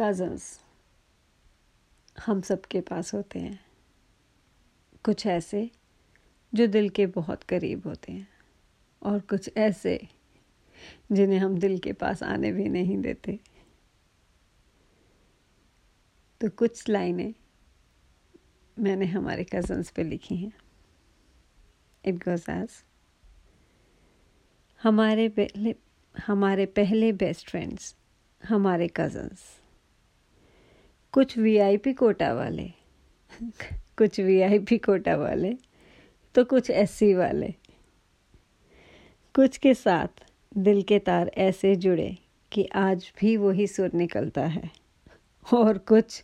Cousins हम सबके पास होते हैं। कुछ ऐसे जो दिल के बहुत करीब होते हैं और कुछ ऐसे जिन्हें हम दिल के पास आने भी नहीं देते। तो कुछ लाइनें मैंने हमारे कज़न्स पे लिखी हैं। इट गोज एज हमारे पहले हमारे पहले बेस्ट फ्रेंड्स हमारे कज़न्स कुछ वीआईपी कोटा वाले, कुछ वीआईपी कोटा वाले तो कुछ एससी वाले। कुछ के साथ दिल के तार ऐसे जुड़े कि आज भी वही सुर निकलता है। और कुछ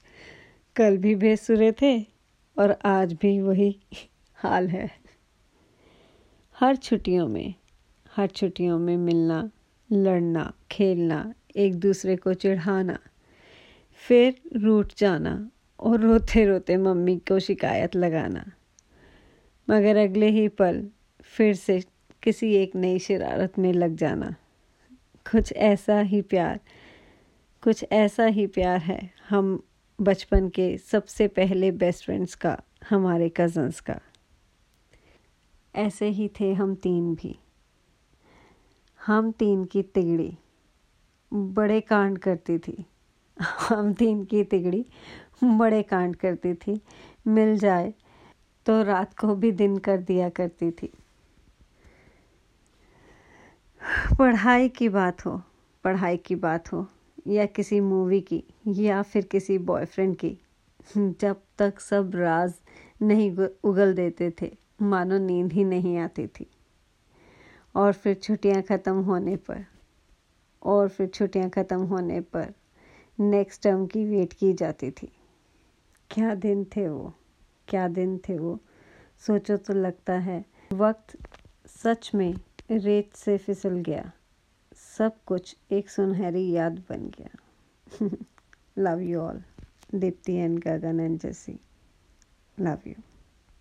कल भी बेसुरे थे और आज भी वही हाल है। हर छुट्टियों में, हर छुट्टियों में मिलना, लड़ना, खेलना, एक दूसरे को चिढ़ाना फिर रूठ जाना और रोते रोते मम्मी को शिकायत लगाना। मगर अगले ही पल फिर से किसी एक नई शरारत में लग जाना। कुछ ऐसा ही प्यार, कुछ ऐसा ही प्यार है हम बचपन के सबसे पहले बेस्ट फ्रेंड्स का, हमारे कज़न्स का। ऐसे ही थे हम तीन भी। हम तीन की तिगड़ी, बड़े कांड करती थी। हम तीन की तिगड़ी बड़े कांड करती थी, मिल जाए तो रात को भी दिन कर दिया करती थी। पढ़ाई की बात हो, पढ़ाई की बात हो, या किसी मूवी की, या फिर किसी बॉयफ्रेंड की, जब तक सब राज नहीं उगल देते थे, मानो नींद ही नहीं आती थी। और फिर छुट्टियाँ ख़त्म होने पर, और फिर छुट्टियाँ ख़त्म होने पर नेक्स्ट टर्म की वेट की जाती थी। क्या दिन थे वो? क्या दिन थे वो? सोचो तो लगता है, वक्त सच में रेत से फिसल गया। सब कुछ एक सुनहरी याद बन गया। Love you all Deepti and Gagan and जैसी लव यू